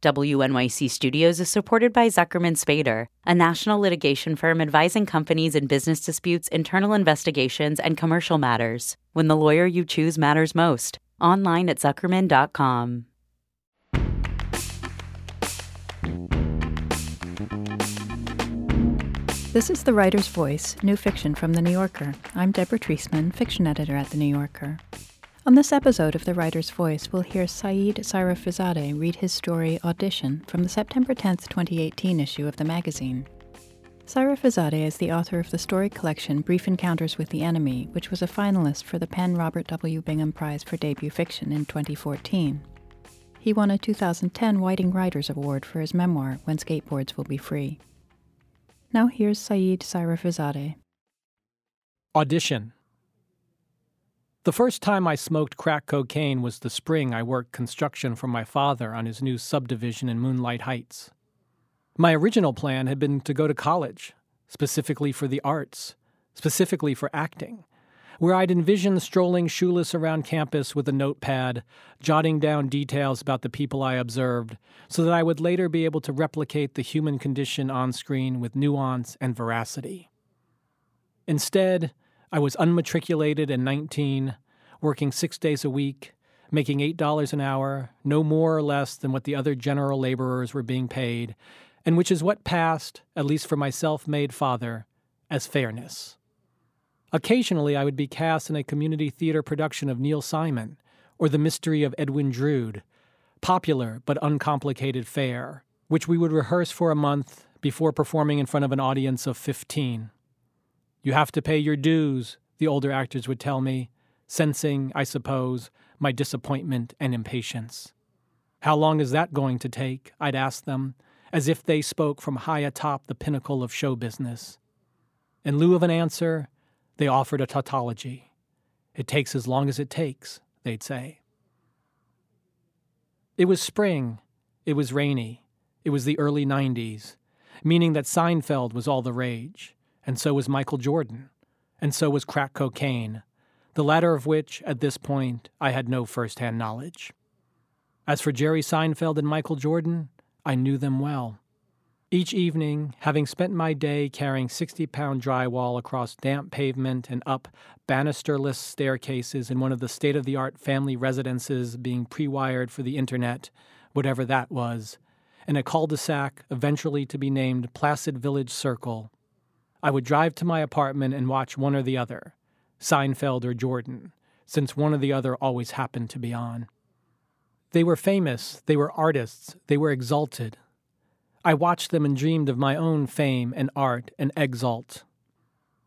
WNYC Studios is supported by Zuckerman Spader, a national litigation firm advising companies in business disputes, internal investigations, and commercial matters. When the lawyer you choose matters most. Online at Zuckerman.com. This is The Writer's Voice, new fiction from The New Yorker. I'm Deborah Treisman, fiction editor at The New Yorker. On this episode of The Writer's Voice, we'll hear Saïd Sayrafiezadeh read his story Audition from the September 10, 2018 issue of the magazine. Sayrafiezadeh is the author of the story collection Brief Encounters with the Enemy, which was a finalist for the PEN Robert W. Bingham Prize for Debut Fiction in 2014. He won a 2010 Whiting Writers Award for his memoir, When Skateboards Will Be Free. Now here's Saïd Sayrafiezadeh. Audition the first time I smoked crack cocaine was the spring I worked construction for my father on his new subdivision in Moonlight Heights. My original plan had been to go to college, specifically for the arts, specifically for acting, where I'd envisioned strolling shoeless around campus with a notepad, jotting down details about the people I observed, so that I would later be able to replicate the human condition on screen with nuance and veracity. Instead, I was unmatriculated and 19, working six days a week, making $8 an hour, no more or less than what the other general laborers were being paid, and which is what passed, at least for my self made father, as fairness. Occasionally, I would be cast in a community theater production of Neil Simon or The Mystery of Edwin Drood, popular but uncomplicated fare, which we would rehearse for a month before performing in front of an audience of 15. You have to pay your dues, the older actors would tell me, sensing, I suppose, my disappointment and impatience. How long is that going to take? I'd ask them, as if they spoke from high atop the pinnacle of show business. In lieu of an answer, they offered a tautology. It takes as long as it takes, they'd say. It was spring. It was rainy. It was the early 90s, meaning that Seinfeld was all the rage and so was Michael Jordan, and so was crack cocaine, the latter of which, at this point, I had no first hand knowledge. As for Jerry Seinfeld and Michael Jordan, I knew them well. Each evening, having spent my day carrying 60 pound drywall across damp pavement and up banisterless staircases in one of the state of the art family residences being pre wired for the internet, whatever that was, in a cul de sac eventually to be named Placid Village Circle, I would drive to my apartment and watch one or the other, Seinfeld or Jordan, since one or the other always happened to be on. They were famous, they were artists, they were exalted. I watched them and dreamed of my own fame and art and exalt.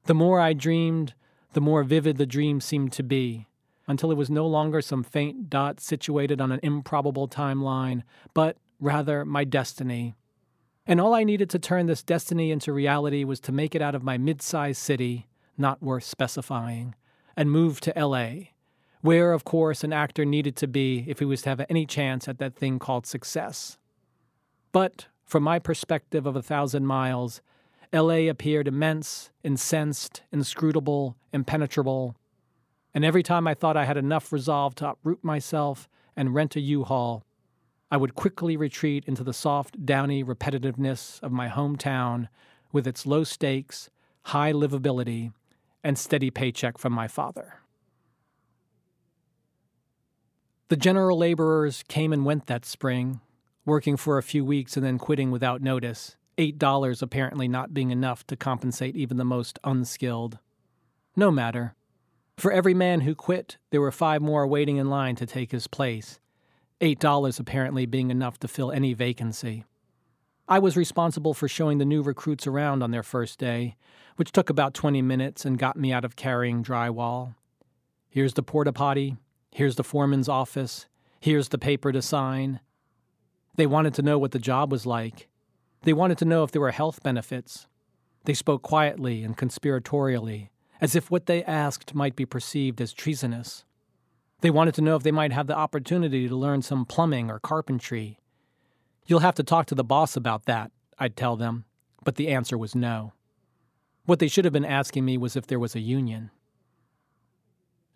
The more I dreamed, the more vivid the dream seemed to be, until it was no longer some faint dot situated on an improbable timeline, but rather my destiny, and all I needed to turn this destiny into reality was to make it out of my mid sized city, not worth specifying, and move to LA, where, of course, an actor needed to be if he was to have any chance at that thing called success. But from my perspective of a thousand miles, LA appeared immense, incensed, inscrutable, impenetrable. And every time I thought I had enough resolve to uproot myself and rent a U Haul, I would quickly retreat into the soft, downy repetitiveness of my hometown with its low stakes, high livability, and steady paycheck from my father. The general laborers came and went that spring, working for a few weeks and then quitting without notice, $8 apparently not being enough to compensate even the most unskilled. No matter. For every man who quit, there were five more waiting in line to take his place, $8 apparently being enough to fill any vacancy. I was responsible for showing the new recruits around on their first day, which took about 20 minutes and got me out of carrying drywall. Here's the porta potty, here's the foreman's office, here's the paper to sign. They wanted to know what the job was like. They wanted to know if there were health benefits. They spoke quietly and conspiratorially, as if what they asked might be perceived as treasonous. They wanted to know if they might have the opportunity to learn some plumbing or carpentry. You'll have to talk to the boss about that, I'd tell them, but the answer was no. What they should have been asking me was if there was a union.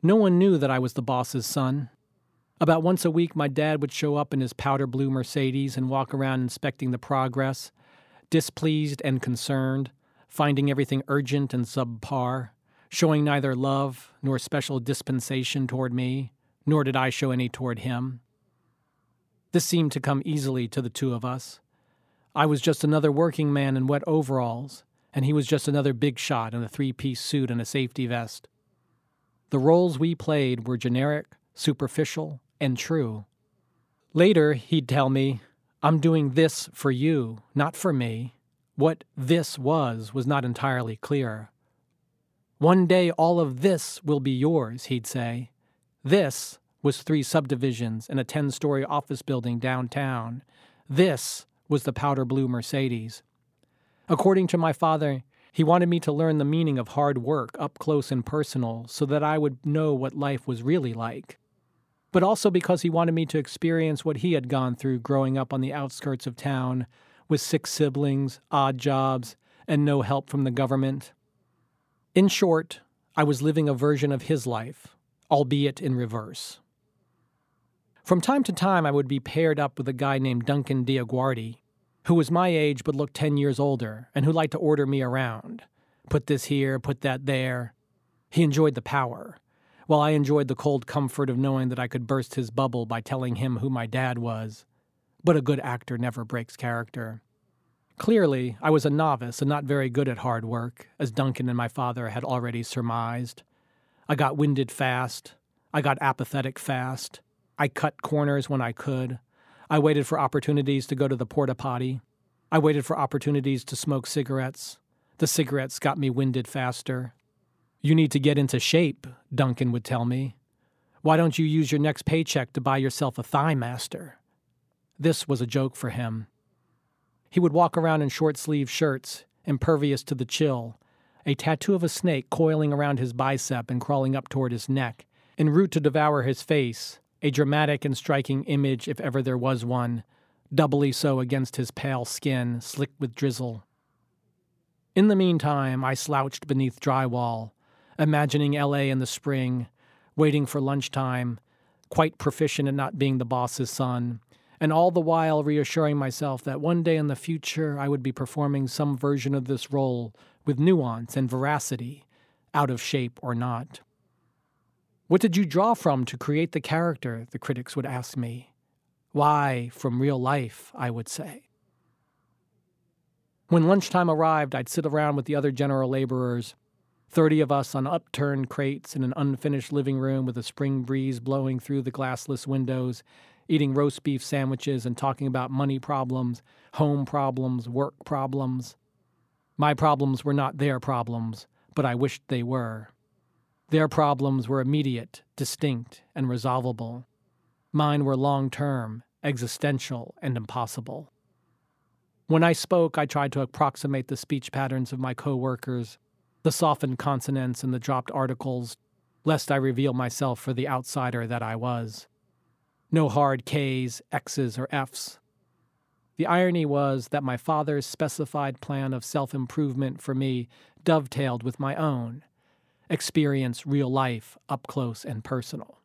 No one knew that I was the boss's son. About once a week, my dad would show up in his powder blue Mercedes and walk around inspecting the progress, displeased and concerned, finding everything urgent and subpar, showing neither love nor special dispensation toward me, nor did I show any toward him. This seemed to come easily to the two of us. I was just another working man in wet overalls, and he was just another big shot in a three piece suit and a safety vest. The roles we played were generic, superficial, and true. Later, he'd tell me, I'm doing this for you, not for me. What this was was not entirely clear. One day all of this will be yours, he'd say. This was three subdivisions and a 10 story office building downtown. This was the powder blue Mercedes. According to my father, he wanted me to learn the meaning of hard work up close and personal so that I would know what life was really like but also because he wanted me to experience what he had gone through growing up on the outskirts of town with six siblings, odd jobs, and no help from the government. In short, I was living a version of his life, albeit in reverse. From time to time, I would be paired up with a guy named Duncan Diaguardi, who was my age but looked 10 years older and who liked to order me around. Put this here, put that there. He enjoyed the power while I enjoyed the cold comfort of knowing that I could burst his bubble by telling him who my dad was. But a good actor never breaks character. Clearly, I was a novice and not very good at hard work, as Duncan and my father had already surmised. I got winded fast. I got apathetic fast. I cut corners when I could. I waited for opportunities to go to the porta potty. I waited for opportunities to smoke cigarettes. The cigarettes got me winded faster. You need to get into shape, Duncan would tell me. Why don't you use your next paycheck to buy yourself a thigh master? This was a joke for him. He would walk around in short sleeved shirts, impervious to the chill, a tattoo of a snake coiling around his bicep and crawling up toward his neck, en route to devour his face, a dramatic and striking image if ever there was one, doubly so against his pale skin, slick with drizzle. In the meantime, I slouched beneath drywall, imagining LA in the spring, waiting for lunchtime, quite proficient in not being the boss's son, and all the while reassuring myself that one day in the future I would be performing some version of this role with nuance and veracity, out of shape or not. What did you draw from to create the character? The critics would ask me. Why, from real life, I would say. When lunchtime arrived, I'd sit around with the other general laborers, Thirty of us on upturned crates in an unfinished living room with a spring breeze blowing through the glassless windows, eating roast beef sandwiches and talking about money problems, home problems, work problems. My problems were not their problems, but I wished they were. Their problems were immediate, distinct, and resolvable. Mine were long term, existential, and impossible. When I spoke, I tried to approximate the speech patterns of my coworkers the softened consonants and the dropped articles, lest I reveal myself for the outsider that I was. No hard K's, X's, or F's. The irony was that my father's specified plan of self improvement for me dovetailed with my own experience real life up close and personal.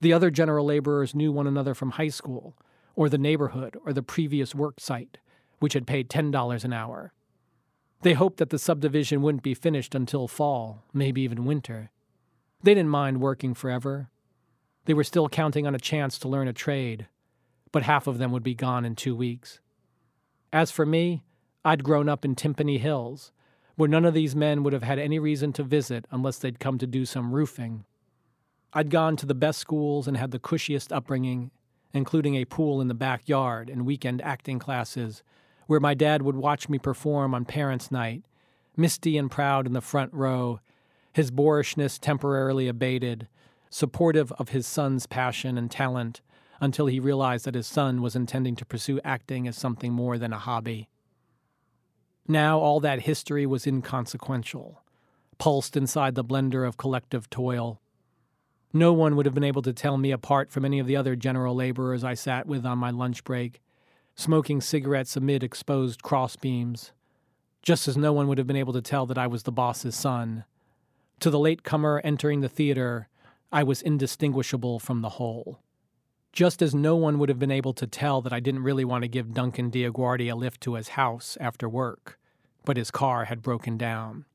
The other general laborers knew one another from high school, or the neighborhood, or the previous work site, which had paid $10 an hour. They hoped that the subdivision wouldn't be finished until fall, maybe even winter. They didn't mind working forever. They were still counting on a chance to learn a trade, but half of them would be gone in two weeks. As for me, I'd grown up in Tympany Hills, where none of these men would have had any reason to visit unless they'd come to do some roofing. I'd gone to the best schools and had the cushiest upbringing, including a pool in the backyard and weekend acting classes where my dad would watch me perform on parents' night, misty and proud in the front row, his boorishness temporarily abated, supportive of his son's passion and talent until he realized that his son was intending to pursue acting as something more than a hobby. Now all that history was inconsequential, pulsed inside the blender of collective toil. No one would have been able to tell me apart from any of the other general laborers I sat with on my lunch break smoking cigarettes amid exposed crossbeams, just as no one would have been able to tell that I was the boss's son. To the latecomer entering the theater, I was indistinguishable from the whole. Just as no one would have been able to tell that I didn't really want to give Duncan Diaguardi a lift to his house after work, but his car had broken down.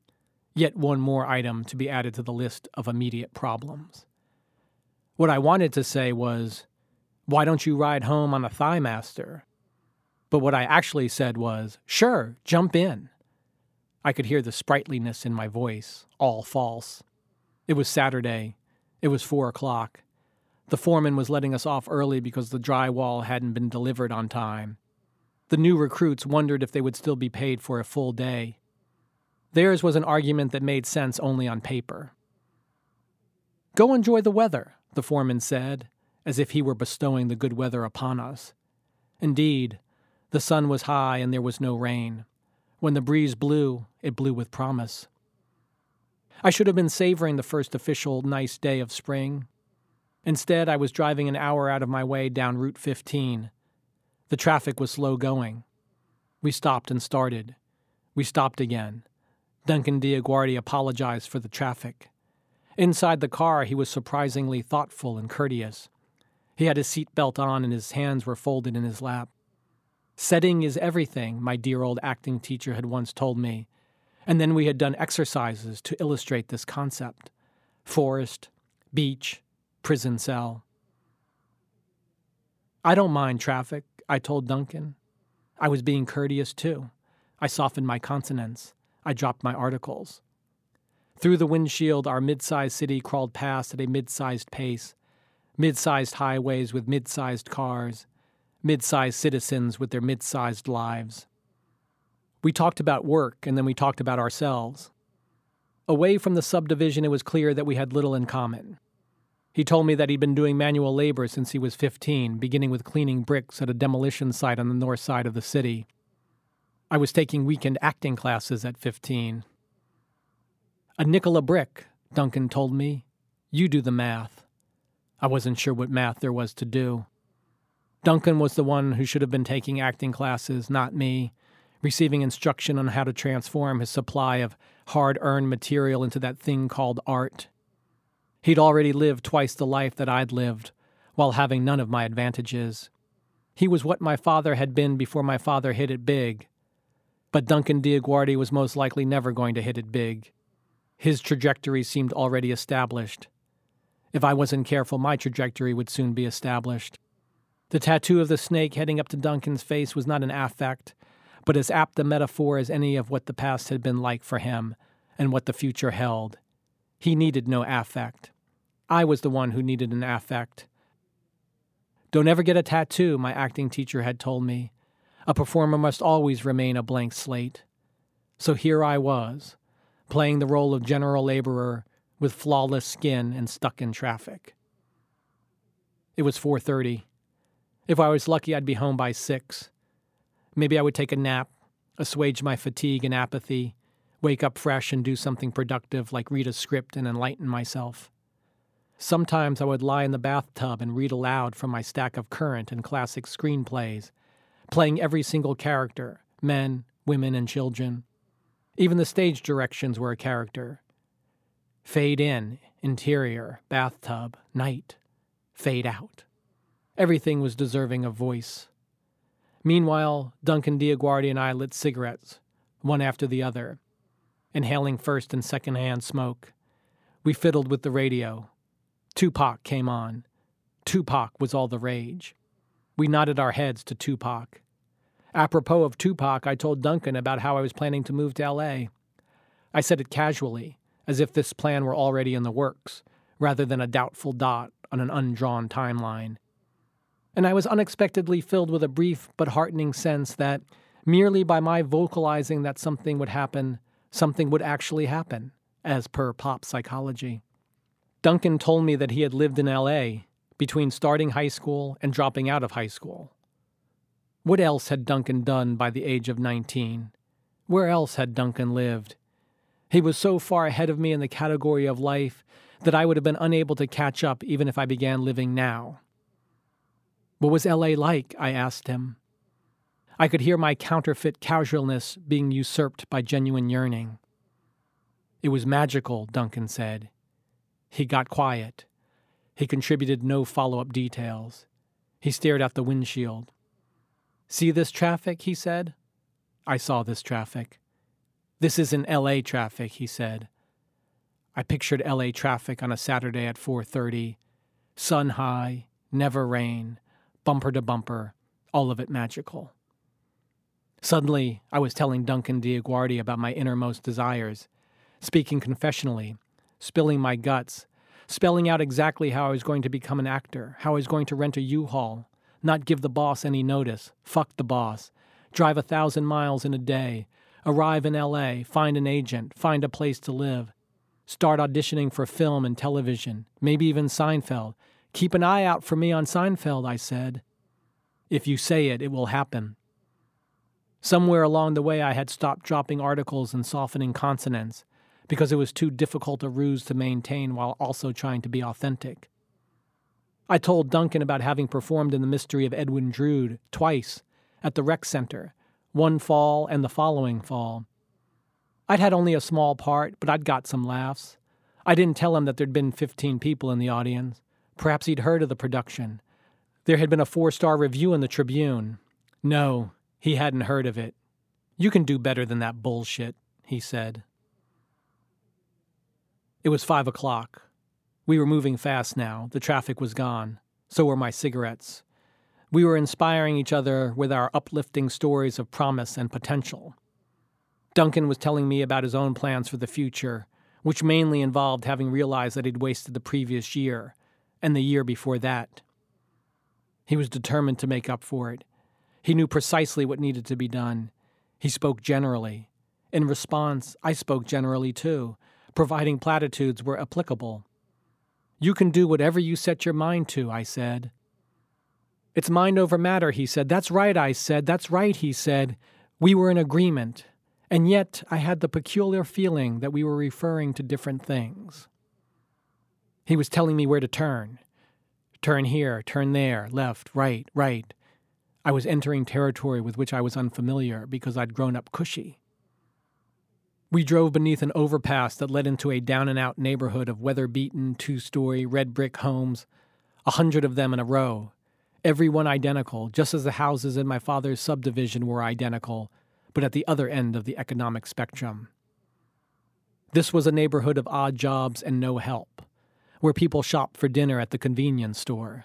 Yet one more item to be added to the list of immediate problems. What I wanted to say was, Why don't you ride home on a Thighmaster? But what I actually said was, Sure, jump in. I could hear the sprightliness in my voice, all false. It was Saturday. It was four o'clock. The foreman was letting us off early because the drywall hadn't been delivered on time. The new recruits wondered if they would still be paid for a full day. Theirs was an argument that made sense only on paper. Go enjoy the weather, the foreman said, as if he were bestowing the good weather upon us. Indeed, the sun was high and there was no rain. When the breeze blew, it blew with promise. I should have been savoring the first official nice day of spring, Instead, I was driving an hour out of my way down Route 15. The traffic was slow going. We stopped and started. We stopped again. Duncan Diaguardi apologized for the traffic. Inside the car, he was surprisingly thoughtful and courteous. He had his seat belt on and his hands were folded in his lap. Setting is everything, my dear old acting teacher had once told me. And then we had done exercises to illustrate this concept forest, beach, prison cell. I don't mind traffic, I told Duncan. I was being courteous too. I softened my consonants. I dropped my articles. Through the windshield, our mid sized city crawled past at a mid sized pace. Mid sized highways with mid sized cars. Mid sized citizens with their mid sized lives. We talked about work and then we talked about ourselves. Away from the subdivision, it was clear that we had little in common. He told me that he'd been doing manual labor since he was 15, beginning with cleaning bricks at a demolition site on the north side of the city. I was taking weekend acting classes at 15. A nickel a brick, Duncan told me. You do the math. I wasn't sure what math there was to do. Duncan was the one who should have been taking acting classes, not me, receiving instruction on how to transform his supply of hard earned material into that thing called art. He'd already lived twice the life that I'd lived, while having none of my advantages. He was what my father had been before my father hit it big. But Duncan Diaguardi was most likely never going to hit it big. His trajectory seemed already established. If I wasn't careful, my trajectory would soon be established. The tattoo of the snake heading up to Duncan's face was not an affect, but as apt a metaphor as any of what the past had been like for him and what the future held. He needed no affect. I was the one who needed an affect. Don't ever get a tattoo, my acting teacher had told me. A performer must always remain a blank slate. So here I was, playing the role of general laborer with flawless skin and stuck in traffic. It was 4:30. If I was lucky, I'd be home by 6. Maybe I would take a nap, assuage my fatigue and apathy, wake up fresh and do something productive like read a script and enlighten myself. Sometimes I would lie in the bathtub and read aloud from my stack of current and classic screenplays, playing every single character men, women, and children. Even the stage directions were a character. Fade in, interior, bathtub, night. Fade out. Everything was deserving of voice. Meanwhile, Duncan Diaguardi and I lit cigarettes, one after the other, inhaling first and second hand smoke. We fiddled with the radio, Tupac came on. Tupac was all the rage. We nodded our heads to Tupac. Apropos of Tupac, I told Duncan about how I was planning to move to LA. I said it casually, as if this plan were already in the works, rather than a doubtful dot on an undrawn timeline. And I was unexpectedly filled with a brief but heartening sense that, merely by my vocalizing that something would happen, something would actually happen, as per pop psychology. Duncan told me that he had lived in LA between starting high school and dropping out of high school. What else had Duncan done by the age of 19? Where else had Duncan lived? He was so far ahead of me in the category of life that I would have been unable to catch up even if I began living now. What was LA like? I asked him. I could hear my counterfeit casualness being usurped by genuine yearning. It was magical, Duncan said. He got quiet. He contributed no follow up details. He stared out the windshield. See this traffic? he said. I saw this traffic. This isn't LA traffic, he said. I pictured LA traffic on a Saturday at 4:30, sun high, never rain, bumper to bumper, all of it magical. Suddenly, I was telling Duncan Diaguardi about my innermost desires, speaking confessionally, spilling my guts, spelling out exactly how I was going to become an actor, how I was going to rent a U-Haul, not give the boss any notice, fuck the boss, drive a thousand miles in a day, arrive in LA, find an agent, find a place to live, start auditioning for film and television, maybe even Seinfeld. Keep an eye out for me on Seinfeld, I said. If you say it, it will happen. Somewhere along the way, I had stopped dropping articles and softening consonants because it was too difficult a ruse to maintain while also trying to be authentic. I told Duncan about having performed in The Mystery of Edwin Drood twice at the rec center, one fall and the following fall. I'd had only a small part, but I'd got some laughs. I didn't tell him that there'd been 15 people in the audience. Perhaps he'd heard of the production. There had been a four star review in the Tribune. No, he hadn't heard of it. You can do better than that bullshit, he said. It was five o'clock. We were moving fast now. The traffic was gone. So were my cigarettes. We were inspiring each other with our uplifting stories of promise and potential. Duncan was telling me about his own plans for the future, which mainly involved having realized that he'd wasted the previous year and the year before that. He was determined to make up for it. He knew precisely what needed to be done. He spoke generally. In response, I spoke generally too, providing platitudes were applicable. You can do whatever you set your mind to, I said. It's mind over matter, he said. That's right, I said. That's right, he said. We were in agreement. And yet I had the peculiar feeling that we were referring to different things. He was telling me where to turn. Turn here, turn there, left, right, right. I was entering territory with which I was unfamiliar because I'd grown up cushy. We drove beneath an overpass that led into a down and out neighborhood of weather beaten, two story, red brick homes, a hundred of them in a row, every one identical, just as the houses in my father's subdivision were identical, but at the other end of the economic spectrum. This was a neighborhood of odd jobs and no help, where people shop for dinner at the convenience store.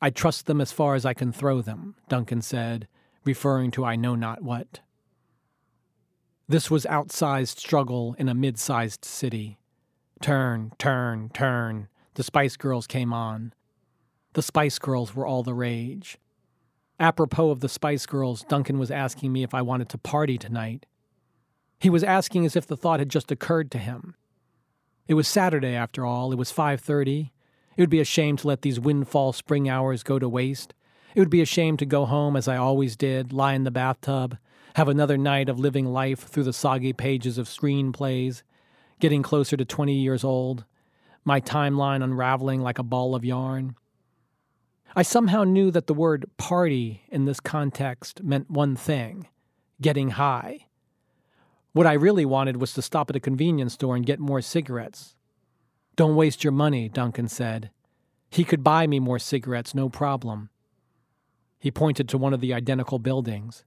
I trust them as far as I can throw them, Duncan said, referring to I know not what. This was outsized struggle in a mid sized city. Turn, turn, turn. The Spice Girls came on. The Spice Girls were all the rage. Apropos of the Spice Girls, Duncan was asking me if I wanted to party tonight. He was asking as if the thought had just occurred to him. It was Saturday after all. It was 5:30. It would be a shame to let these windfall spring hours go to waste. It would be a shame to go home as I always did, lie in the bathtub, have another night of living life through the soggy pages of screenplays, getting closer to 20 years old, my timeline unraveling like a ball of yarn. I somehow knew that the word party in this context meant one thing getting high. What I really wanted was to stop at a convenience store and get more cigarettes. Don't waste your money, Duncan said. He could buy me more cigarettes, no problem. He pointed to one of the identical buildings.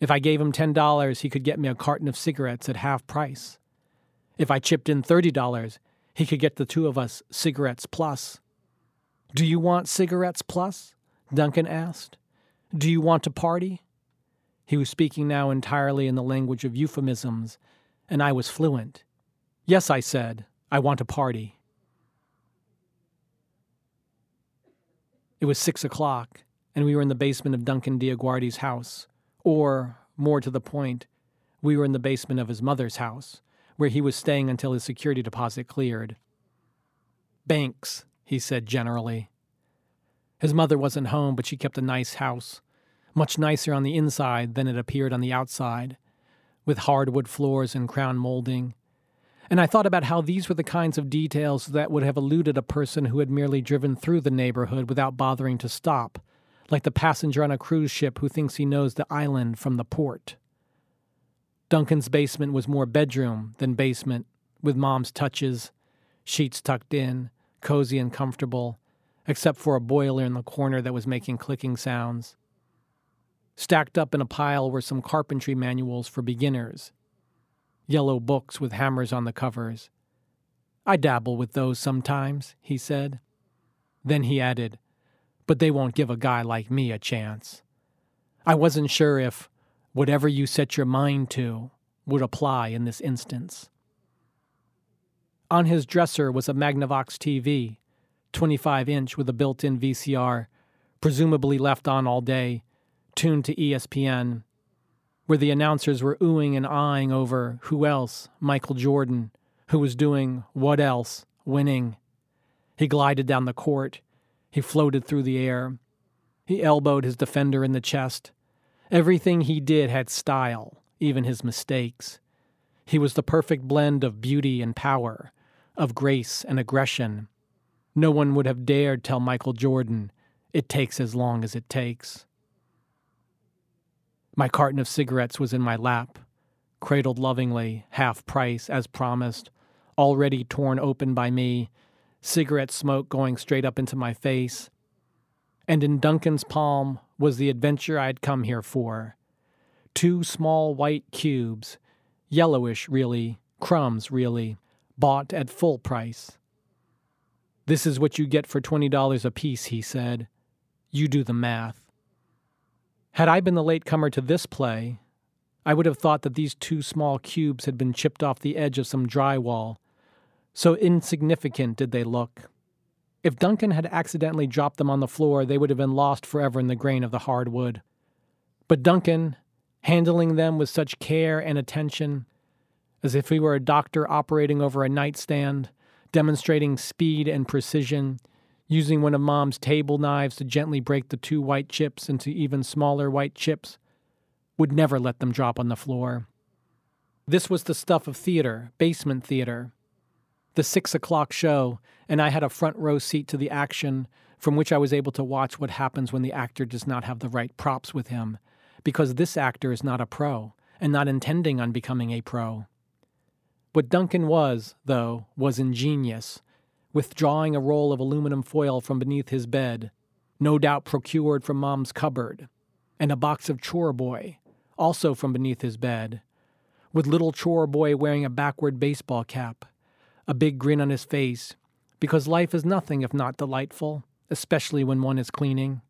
If I gave him $10, he could get me a carton of cigarettes at half price. If I chipped in $30, he could get the two of us cigarettes plus. Do you want cigarettes plus? Duncan asked. Do you want to party? He was speaking now entirely in the language of euphemisms, and I was fluent. Yes, I said, I want a party. It was six o'clock, and we were in the basement of Duncan Diaguardi's house. Or, more to the point, we were in the basement of his mother's house, where he was staying until his security deposit cleared. Banks, he said generally. His mother wasn't home, but she kept a nice house, much nicer on the inside than it appeared on the outside, with hardwood floors and crown molding. And I thought about how these were the kinds of details that would have eluded a person who had merely driven through the neighborhood without bothering to stop like the passenger on a cruise ship who thinks he knows the island from the port. Duncan's basement was more bedroom than basement, with mom's touches, sheets tucked in, cozy and comfortable, except for a boiler in the corner that was making clicking sounds. Stacked up in a pile were some carpentry manuals for beginners, yellow books with hammers on the covers. I dabble with those sometimes, he said. Then he added, But they won't give a guy like me a chance. I wasn't sure if whatever you set your mind to would apply in this instance. On his dresser was a Magnavox TV, 25 inch with a built in VCR, presumably left on all day, tuned to ESPN, where the announcers were oohing and eyeing over who else, Michael Jordan, who was doing what else, winning. He glided down the court. He floated through the air. He elbowed his defender in the chest. Everything he did had style, even his mistakes. He was the perfect blend of beauty and power, of grace and aggression. No one would have dared tell Michael Jordan, it takes as long as it takes. My carton of cigarettes was in my lap, cradled lovingly, half price, as promised, already torn open by me, cigarette smoke going straight up into my face. And in Duncan's palm was the adventure I had come here for. Two small white cubes, yellowish, really, crumbs, really, bought at full price. This is what you get for $20 apiece, he said. You do the math. Had I been the latecomer to this play, I would have thought that these two small cubes had been chipped off the edge of some drywall. So insignificant did they look. If Duncan had accidentally dropped them on the floor, they would have been lost forever in the grain of the hard wood. But Duncan, handling them with such care and attention, as if he were a doctor operating over a nightstand, demonstrating speed and precision, using one of Mom's table knives to gently break the two white chips into even smaller white chips, would never let them drop on the floor. This was the stuff of theater, basement theater. The six o'clock show, and I had a front row seat to the action from which I was able to watch what happens when the actor does not have the right props with him, because this actor is not a pro and not intending on becoming a pro. What Duncan was, though, was ingenious, withdrawing a roll of aluminum foil from beneath his bed, no doubt procured from Mom's cupboard, and a box of Chore Boy, also from beneath his bed, with little Chore Boy wearing a backward baseball cap, a big grin on his face, because life is nothing if not delightful, especially when one is cleaning.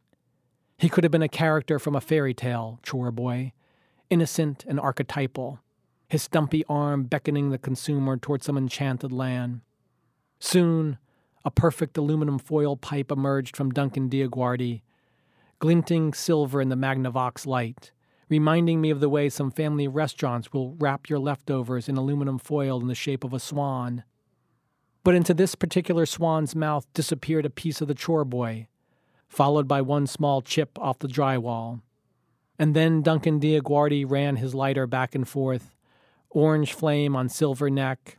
He could have been a character from a fairy tale, Chore Boy, innocent and archetypal his stumpy arm beckoning the consumer toward some enchanted land. Soon, a perfect aluminum foil pipe emerged from Duncan Diaguardi, glinting silver in the Magnavox light, reminding me of the way some family restaurants will wrap your leftovers in aluminum foil in the shape of a swan. But into this particular swan's mouth disappeared a piece of the chore boy, followed by one small chip off the drywall. And then Duncan Diaguardi ran his lighter back and forth, orange flame on silver neck,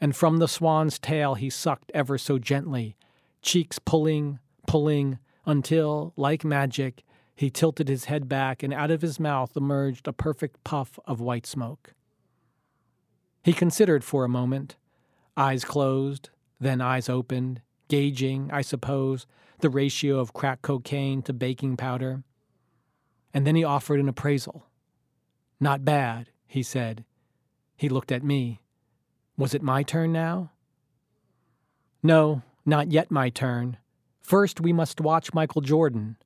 and from the swan's tail he sucked ever so gently, cheeks pulling, pulling, until, like magic, he tilted his head back and out of his mouth emerged a perfect puff of white smoke. He considered for a moment, eyes closed, then eyes opened, gauging, I suppose, the ratio of crack cocaine to baking powder. And then he offered an appraisal. Not bad, he said, he looked at me. Was it my turn now? No, not yet my turn. First, we must watch Michael Jordan,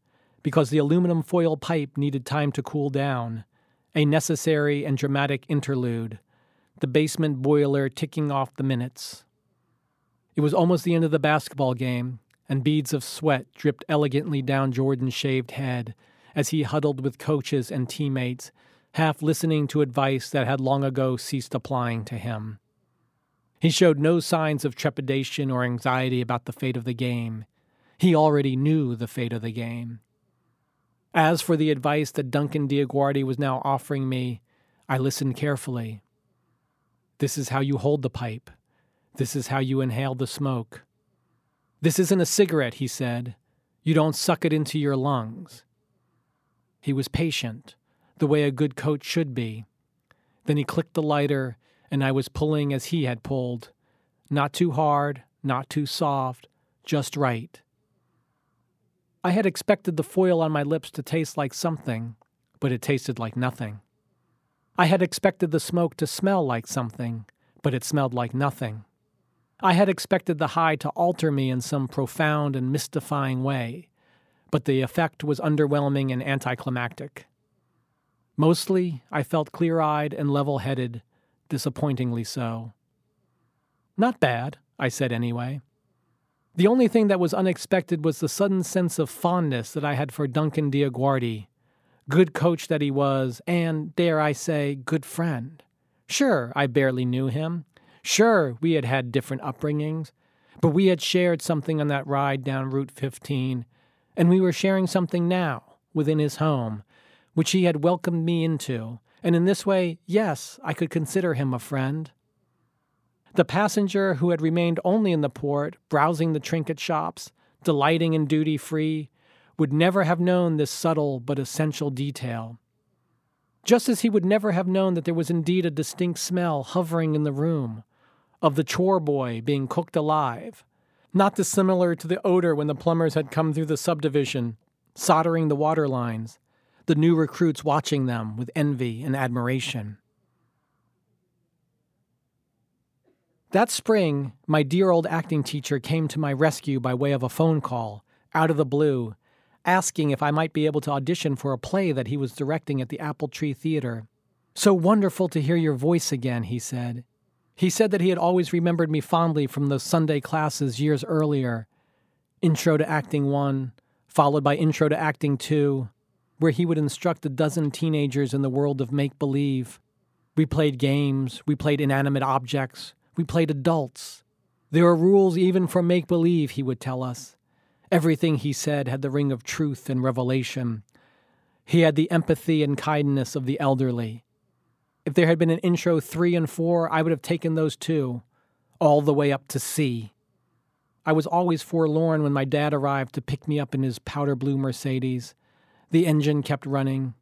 because the aluminum foil pipe needed time to cool down, a necessary and dramatic interlude, the basement boiler ticking off the minutes. It was almost the end of the basketball game, and beads of sweat dripped elegantly down Jordan's shaved head as he huddled with coaches and teammates half listening to advice that had long ago ceased applying to him. He showed no signs of trepidation or anxiety about the fate of the game. He already knew the fate of the game. As for the advice that Duncan Diaguardi was now offering me, I listened carefully. This is how you hold the pipe. This is how you inhale the smoke. This isn't a cigarette, he said. You don't suck it into your lungs. He was patient the way a good coach should be. Then he clicked the lighter, and I was pulling as he had pulled. Not too hard, not too soft, just right. I had expected the foil on my lips to taste like something, but it tasted like nothing. I had expected the smoke to smell like something, but it smelled like nothing. I had expected the high to alter me in some profound and mystifying way, but the effect was underwhelming and anticlimactic. Mostly, I felt clear eyed and level headed, disappointingly so. Not bad, I said anyway. The only thing that was unexpected was the sudden sense of fondness that I had for Duncan Diaguardi, good coach that he was, and, dare I say, good friend. Sure, I barely knew him. Sure, we had had different upbringings, but we had shared something on that ride down Route 15, and we were sharing something now within his home which he had welcomed me into, and in this way, yes, I could consider him a friend. The passenger who had remained only in the port, browsing the trinket shops, delighting in duty free, would never have known this subtle but essential detail. Just as he would never have known that there was indeed a distinct smell hovering in the room, of the chore boy being cooked alive, not dissimilar to the odor when the plumbers had come through the subdivision, soldering the water lines, the new recruits watching them with envy and admiration. That spring, my dear old acting teacher came to my rescue by way of a phone call, out of the blue, asking if I might be able to audition for a play that he was directing at the Apple Tree Theater. So wonderful to hear your voice again, he said. He said that he had always remembered me fondly from those Sunday classes years earlier Intro to Acting 1, followed by Intro to Acting 2, where he would instruct a dozen teenagers in the world of make believe. We played games, we played inanimate objects, we played adults. There are rules even for make believe, he would tell us. Everything he said had the ring of truth and revelation. He had the empathy and kindness of the elderly. If there had been an intro three and four, I would have taken those too, all the way up to C. I was always forlorn when my dad arrived to pick me up in his powder blue Mercedes. The engine kept running.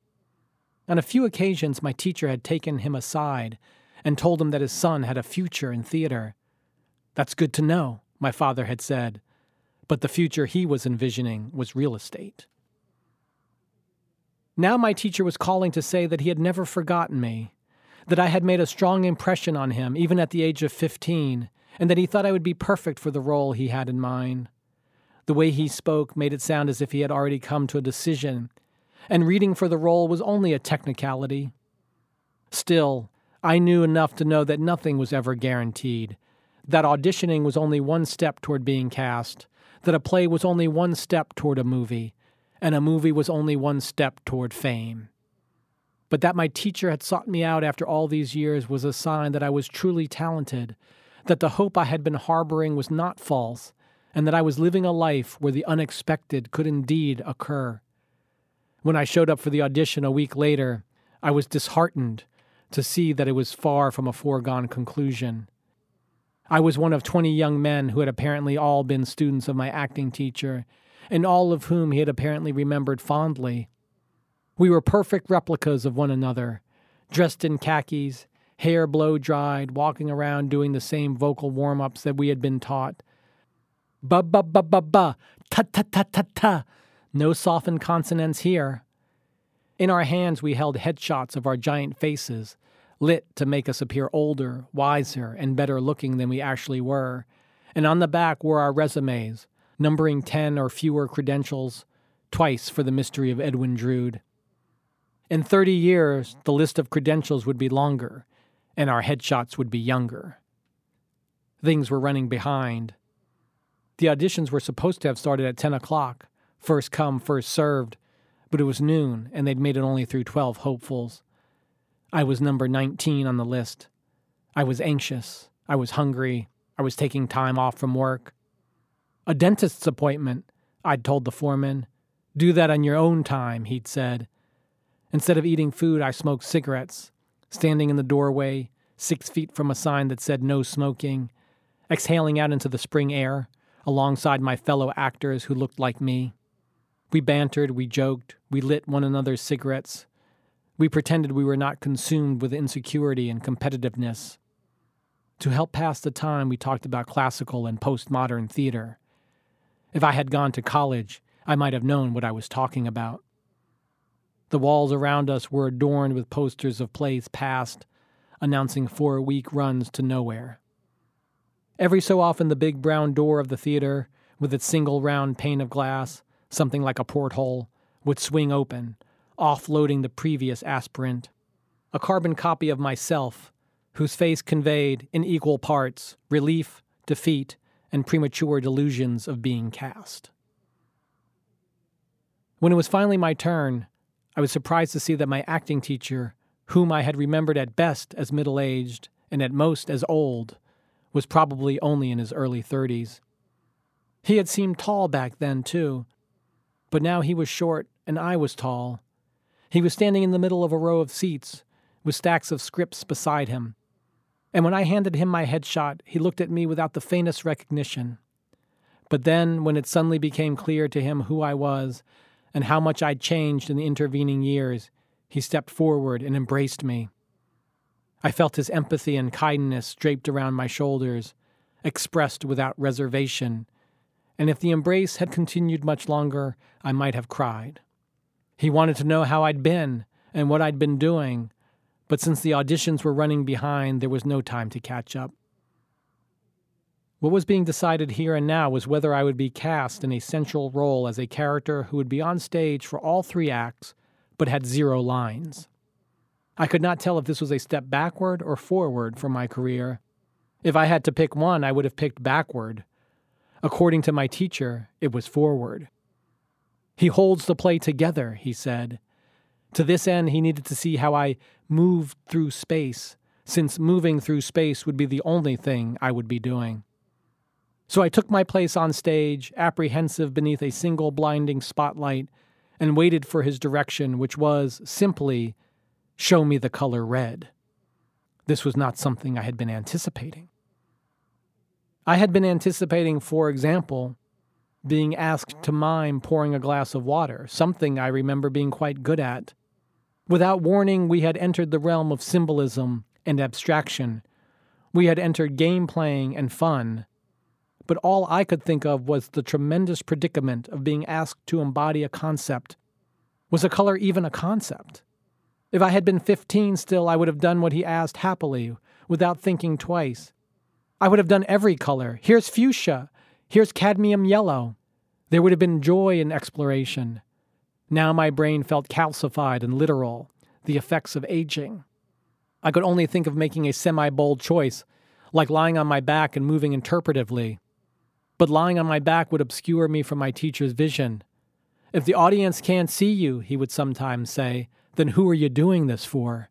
On a few occasions, my teacher had taken him aside and told him that his son had a future in theater. That's good to know, my father had said, but the future he was envisioning was real estate. Now my teacher was calling to say that he had never forgotten me, that I had made a strong impression on him even at the age of 15, and that he thought I would be perfect for the role he had in mind. The way he spoke made it sound as if he had already come to a decision, and reading for the role was only a technicality. Still, I knew enough to know that nothing was ever guaranteed, that auditioning was only one step toward being cast, that a play was only one step toward a movie, and a movie was only one step toward fame. But that my teacher had sought me out after all these years was a sign that I was truly talented, that the hope I had been harboring was not false, and that I was living a life where the unexpected could indeed occur. When I showed up for the audition a week later, I was disheartened to see that it was far from a foregone conclusion. I was one of 20 young men who had apparently all been students of my acting teacher, and all of whom he had apparently remembered fondly. We were perfect replicas of one another, dressed in khakis, hair blow dried, walking around doing the same vocal warm ups that we had been taught, Ba ba ba ba ba. Ta ta ta ta ta. No softened consonants here. In our hands, we held headshots of our giant faces, lit to make us appear older, wiser, and better looking than we actually were. And on the back were our resumes, numbering 10 or fewer credentials, twice for the mystery of Edwin Drood. In 30 years, the list of credentials would be longer, and our headshots would be younger. Things were running behind. The auditions were supposed to have started at 10 o'clock, first come, first served, but it was noon and they'd made it only through 12 hopefuls. I was number 19 on the list. I was anxious. I was hungry. I was taking time off from work. A dentist's appointment, I'd told the foreman. Do that on your own time, he'd said. Instead of eating food, I smoked cigarettes, standing in the doorway, six feet from a sign that said no smoking, exhaling out into the spring air, alongside my fellow actors who looked like me. We bantered, we joked, we lit one another's cigarettes. We pretended we were not consumed with insecurity and competitiveness. To help pass the time, we talked about classical and postmodern theater. If I had gone to college, I might have known what I was talking about. The walls around us were adorned with posters of plays past, announcing four week runs to nowhere. Every so often, the big brown door of the theater, with its single round pane of glass, something like a porthole, would swing open, offloading the previous aspirant. A carbon copy of myself, whose face conveyed, in equal parts, relief, defeat, and premature delusions of being cast. When it was finally my turn, I was surprised to see that my acting teacher, whom I had remembered at best as middle aged and at most as old, was probably only in his early thirties. He had seemed tall back then, too, but now he was short and I was tall. He was standing in the middle of a row of seats, with stacks of scripts beside him. And when I handed him my headshot, he looked at me without the faintest recognition. But then, when it suddenly became clear to him who I was and how much I'd changed in the intervening years, he stepped forward and embraced me. I felt his empathy and kindness draped around my shoulders, expressed without reservation, and if the embrace had continued much longer, I might have cried. He wanted to know how I'd been and what I'd been doing, but since the auditions were running behind, there was no time to catch up. What was being decided here and now was whether I would be cast in a central role as a character who would be on stage for all three acts, but had zero lines. I could not tell if this was a step backward or forward for my career. If I had to pick one, I would have picked backward. According to my teacher, it was forward. He holds the play together, he said. To this end, he needed to see how I moved through space, since moving through space would be the only thing I would be doing. So I took my place on stage, apprehensive beneath a single blinding spotlight, and waited for his direction, which was simply, show me the color red. This was not something I had been anticipating. I had been anticipating, for example, being asked to mime pouring a glass of water, something I remember being quite good at. Without warning, we had entered the realm of symbolism and abstraction. We had entered game playing and fun. But all I could think of was the tremendous predicament of being asked to embody a concept. Was a color even a concept? If I had been 15 still, I would have done what he asked happily, without thinking twice. I would have done every color. Here's fuchsia. Here's cadmium yellow. There would have been joy in exploration. Now my brain felt calcified and literal, the effects of aging. I could only think of making a semi bold choice, like lying on my back and moving interpretively. But lying on my back would obscure me from my teacher's vision. If the audience can't see you, he would sometimes say, then who are you doing this for?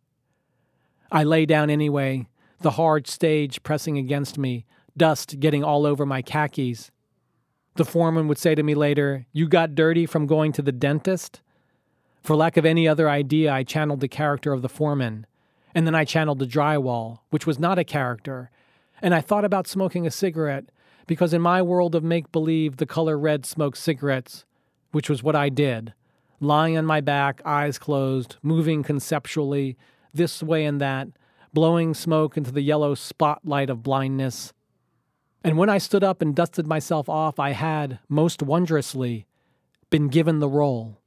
I lay down anyway, the hard stage pressing against me, dust getting all over my khakis. The foreman would say to me later, You got dirty from going to the dentist? For lack of any other idea, I channeled the character of the foreman. And then I channeled the drywall, which was not a character. And I thought about smoking a cigarette, because in my world of make believe, the color red smoked cigarettes, which was what I did. Lying on my back, eyes closed, moving conceptually, this way and that, blowing smoke into the yellow spotlight of blindness. And when I stood up and dusted myself off, I had, most wondrously, been given the role.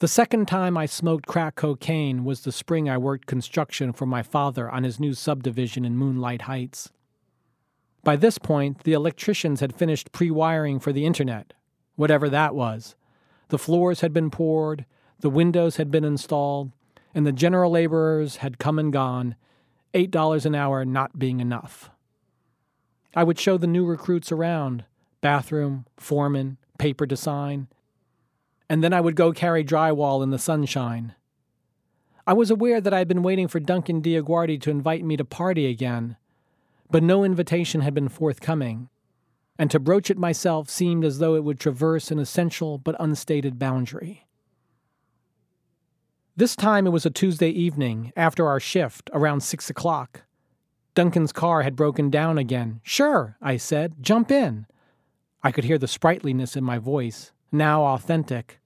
The second time I smoked crack cocaine was the spring I worked construction for my father on his new subdivision in Moonlight Heights. By this point, the electricians had finished pre wiring for the internet, whatever that was. The floors had been poured, the windows had been installed, and the general laborers had come and gone, $8 an hour not being enough. I would show the new recruits around bathroom, foreman, paper to sign, and then I would go carry drywall in the sunshine. I was aware that I had been waiting for Duncan Diaguardi to invite me to party again, but no invitation had been forthcoming, and to broach it myself seemed as though it would traverse an essential but unstated boundary. This time it was a Tuesday evening, after our shift, around six o'clock. Duncan's car had broken down again. Sure, I said, jump in. I could hear the sprightliness in my voice, now authentic.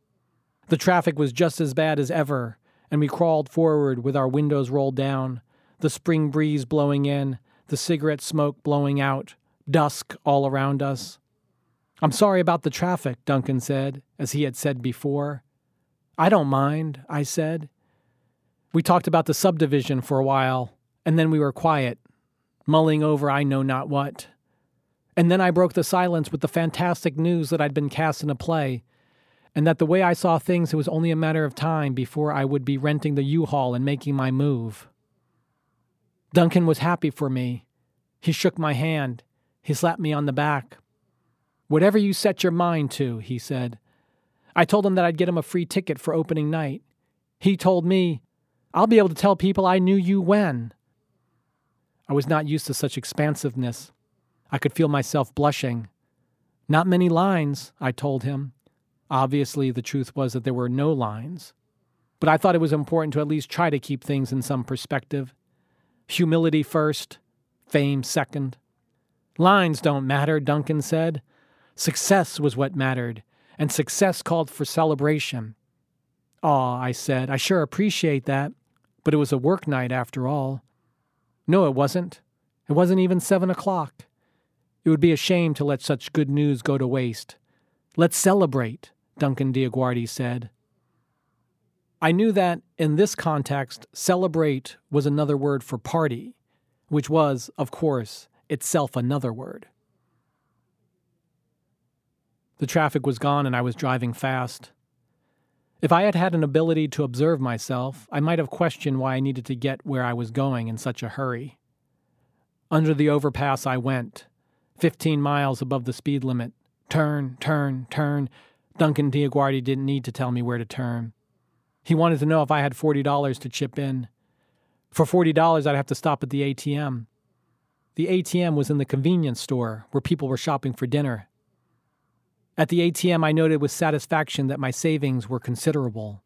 The traffic was just as bad as ever, and we crawled forward with our windows rolled down, the spring breeze blowing in, the cigarette smoke blowing out, dusk all around us. I'm sorry about the traffic, Duncan said, as he had said before. I don't mind, I said. We talked about the subdivision for a while, and then we were quiet, mulling over I know not what. And then I broke the silence with the fantastic news that I'd been cast in a play, and that the way I saw things, it was only a matter of time before I would be renting the U Haul and making my move. Duncan was happy for me. He shook my hand. He slapped me on the back. Whatever you set your mind to, he said. I told him that I'd get him a free ticket for opening night. He told me, I'll be able to tell people I knew you when. I was not used to such expansiveness. I could feel myself blushing. Not many lines, I told him. Obviously, the truth was that there were no lines. But I thought it was important to at least try to keep things in some perspective. Humility first, fame second. Lines don't matter, Duncan said. Success was what mattered, and success called for celebration. Aw, I said, I sure appreciate that, but it was a work night after all. No, it wasn't. It wasn't even seven o'clock. It would be a shame to let such good news go to waste. Let's celebrate, Duncan Diaguardi said. I knew that, in this context, celebrate was another word for party, which was, of course, itself another word. The traffic was gone and I was driving fast. If I had had an ability to observe myself, I might have questioned why I needed to get where I was going in such a hurry. Under the overpass I went, 15 miles above the speed limit. Turn, turn, turn. Duncan Diaguardi didn't need to tell me where to turn. He wanted to know if I had $40 to chip in. For $40, I'd have to stop at the ATM. The ATM was in the convenience store where people were shopping for dinner. At the ATM, I noted with satisfaction that my savings were considerable.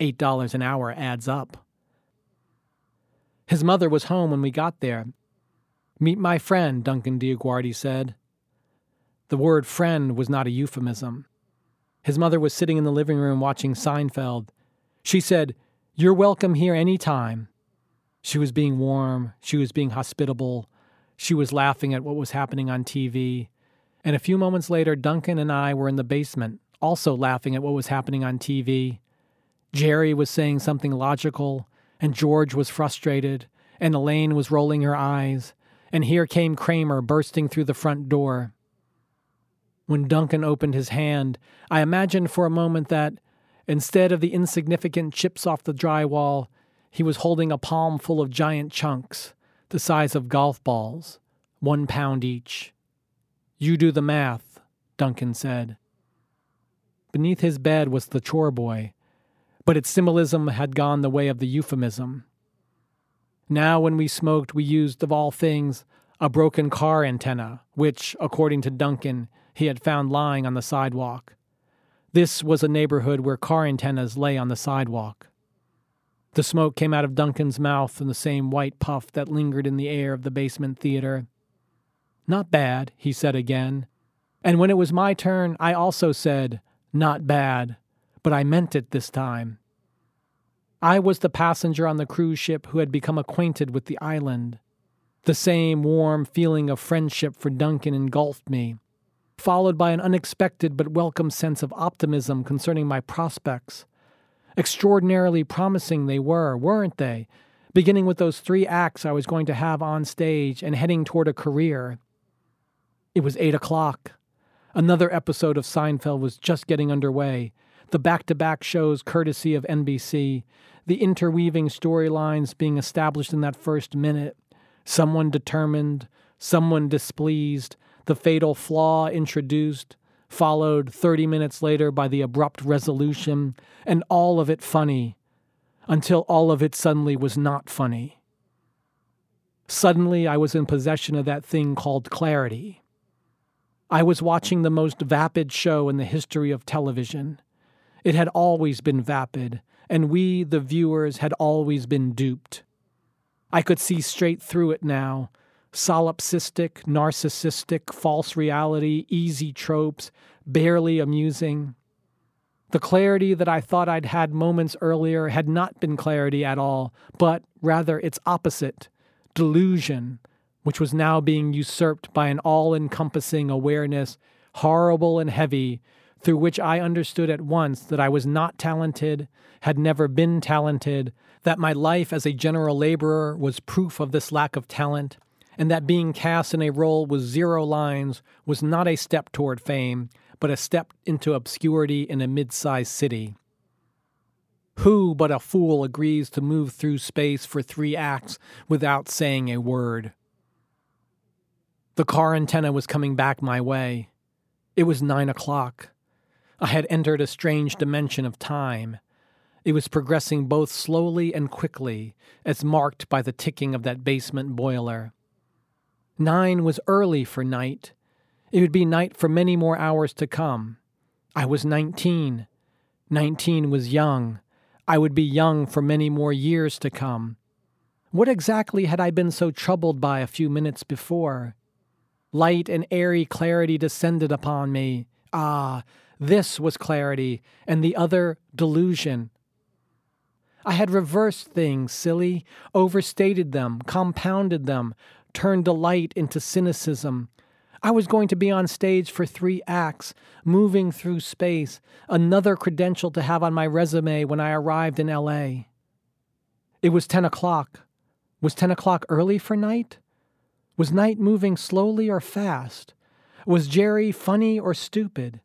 $8 an hour adds up. His mother was home when we got there. Meet my friend, Duncan Diaguardi said. The word friend was not a euphemism. His mother was sitting in the living room watching Seinfeld. She said, You're welcome here any time. She was being warm, she was being hospitable, she was laughing at what was happening on TV. And a few moments later, Duncan and I were in the basement, also laughing at what was happening on TV. Jerry was saying something logical, and George was frustrated, and Elaine was rolling her eyes, and here came Kramer bursting through the front door. When Duncan opened his hand, I imagined for a moment that, instead of the insignificant chips off the drywall, he was holding a palm full of giant chunks the size of golf balls, one pound each. You do the math, Duncan said. Beneath his bed was the chore boy, but its symbolism had gone the way of the euphemism. Now, when we smoked, we used, of all things, a broken car antenna, which, according to Duncan, he had found lying on the sidewalk. This was a neighborhood where car antennas lay on the sidewalk. The smoke came out of Duncan's mouth in the same white puff that lingered in the air of the basement theater. Not bad, he said again. And when it was my turn, I also said, Not bad, but I meant it this time. I was the passenger on the cruise ship who had become acquainted with the island. The same warm feeling of friendship for Duncan engulfed me, followed by an unexpected but welcome sense of optimism concerning my prospects Extraordinarily promising they were, weren't they? Beginning with those three acts I was going to have on stage and heading toward a career. It was eight o'clock. Another episode of Seinfeld was just getting underway. The back to back shows, courtesy of NBC, the interweaving storylines being established in that first minute. Someone determined, someone displeased, the fatal flaw introduced, followed 30 minutes later by the abrupt resolution, and all of it funny, until all of it suddenly was not funny. Suddenly, I was in possession of that thing called clarity. I was watching the most vapid show in the history of television. It had always been vapid, and we, the viewers, had always been duped. I could see straight through it now, solipsistic, narcissistic, false reality, easy tropes, barely amusing. The clarity that I thought I'd had moments earlier had not been clarity at all, but rather its opposite delusion, which was now being usurped by an all encompassing awareness, horrible and heavy, through which I understood at once that I was not talented, had never been talented, that my life as a general laborer was proof of this lack of talent, and that being cast in a role with zero lines was not a step toward fame, but a step into obscurity in a mid sized city. Who but a fool agrees to move through space for three acts without saying a word? The car antenna was coming back my way. It was nine o'clock. I had entered a strange dimension of time. It was progressing both slowly and quickly, as marked by the ticking of that basement boiler. Nine was early for night. It would be night for many more hours to come. I was nineteen. Nineteen was young. I would be young for many more years to come. What exactly had I been so troubled by a few minutes before? Light and airy clarity descended upon me. Ah, this was clarity, and the other delusion. I had reversed things, silly, overstated them, compounded them, turned delight into cynicism. I was going to be on stage for three acts, moving through space, another credential to have on my resume when I arrived in LA. It was 10 o'clock. Was 10 o'clock early for night? Was night moving slowly or fast? Was Jerry funny or stupid?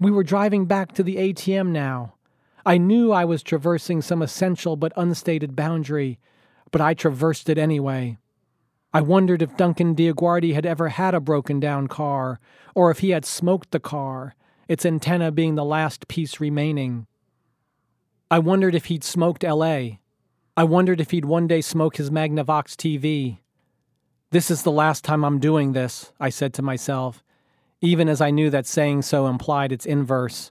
We were driving back to the ATM now. I knew I was traversing some essential but unstated boundary, but I traversed it anyway. I wondered if Duncan Diaguardi had ever had a broken down car, or if he had smoked the car, its antenna being the last piece remaining. I wondered if he'd smoked LA. I wondered if he'd one day smoke his Magnavox TV. This is the last time I'm doing this, I said to myself, even as I knew that saying so implied its inverse.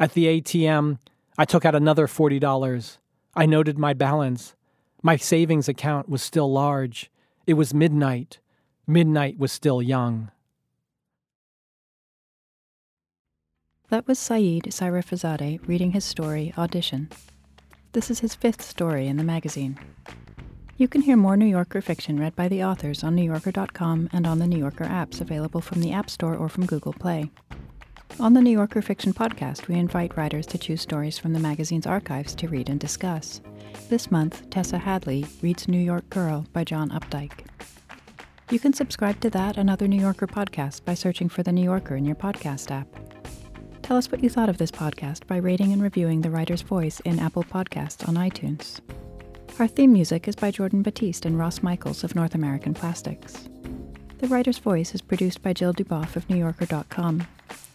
At the ATM, I took out another $40. I noted my balance. My savings account was still large. It was midnight. Midnight was still young. That was Saïd Sayrafiezadeh reading his story Audition. This is his fifth story in the magazine. You can hear more New Yorker fiction read by the authors on NewYorker.com and on the New Yorker apps available from the App Store or from Google Play. On the New Yorker Fiction Podcast, we invite writers to choose stories from the magazine's archives to read and discuss. This month, Tessa Hadley reads New York Girl by John Updike. You can subscribe to that and other New Yorker podcasts by searching for The New Yorker in your podcast app. Tell us what you thought of this podcast by rating and reviewing The Writer's Voice in Apple Podcasts on iTunes. Our theme music is by Jordan Batiste and Ross Michaels of North American Plastics. The Writer's Voice is produced by Jill Duboff of NewYorker.com.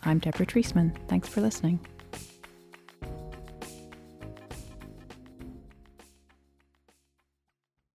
I'm Deborah Treisman. Thanks for listening.